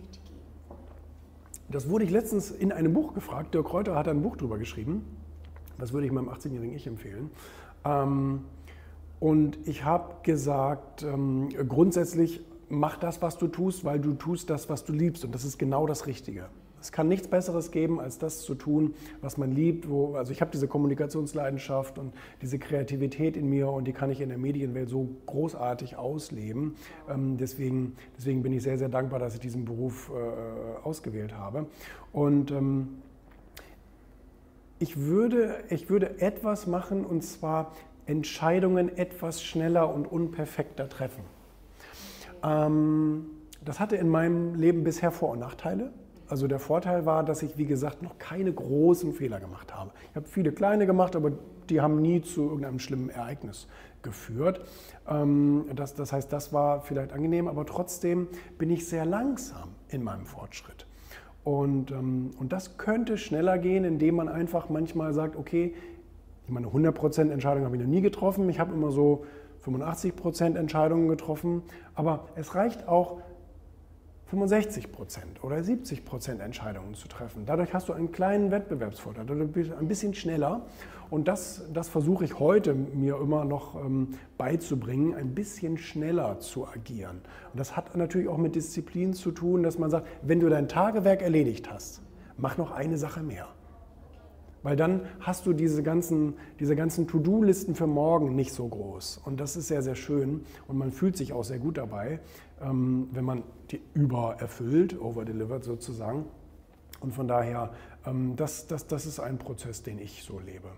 mitgeben? Das wurde ich letztens in einem Buch gefragt. Dirk Kräuter hat ein Buch darüber geschrieben. Das würde ich meinem 18-jährigen Ich empfehlen. Ähm, und ich habe gesagt, ähm, grundsätzlich mach das, was du tust, weil du tust das, was du liebst. Und das ist genau das Richtige. Es kann nichts Besseres geben, als das zu tun, was man liebt. Wo, also ich habe diese Kommunikationsleidenschaft und diese Kreativität in mir und die kann ich in der Medienwelt so großartig ausleben. Ähm, deswegen, deswegen bin ich sehr, sehr dankbar, dass ich diesen Beruf äh, ausgewählt habe. Und ähm, ich, würde, ich würde etwas machen und zwar Entscheidungen etwas schneller und unperfekter treffen. Ähm, das hatte in meinem Leben bisher Vor- und Nachteile. Also der Vorteil war, dass ich, wie gesagt, noch keine großen Fehler gemacht habe. Ich habe viele kleine gemacht, aber die haben nie zu irgendeinem schlimmen Ereignis geführt. Ähm, das, das heißt, das war vielleicht angenehm, aber trotzdem bin ich sehr langsam in meinem Fortschritt. Und, ähm, und das könnte schneller gehen, indem man einfach manchmal sagt, okay, meine 100% Entscheidung habe ich noch nie getroffen. Ich habe immer so 85% Entscheidungen getroffen. Aber es reicht auch, 65 Prozent oder 70 Prozent Entscheidungen zu treffen. Dadurch hast du einen kleinen Wettbewerbsvorteil, dadurch bist du ein bisschen schneller. Und das, das versuche ich heute mir immer noch ähm, beizubringen, ein bisschen schneller zu agieren. Und das hat natürlich auch mit Disziplin zu tun, dass man sagt, wenn du dein Tagewerk erledigt hast, mach noch eine Sache mehr. Weil dann hast du diese ganzen, diese ganzen To-Do-Listen für morgen nicht so groß. Und das ist sehr, sehr schön. Und man fühlt sich auch sehr gut dabei, ähm, wenn man die übererfüllt, overdelivered sozusagen. Und von daher, ähm, das, das, das ist ein Prozess, den ich so lebe.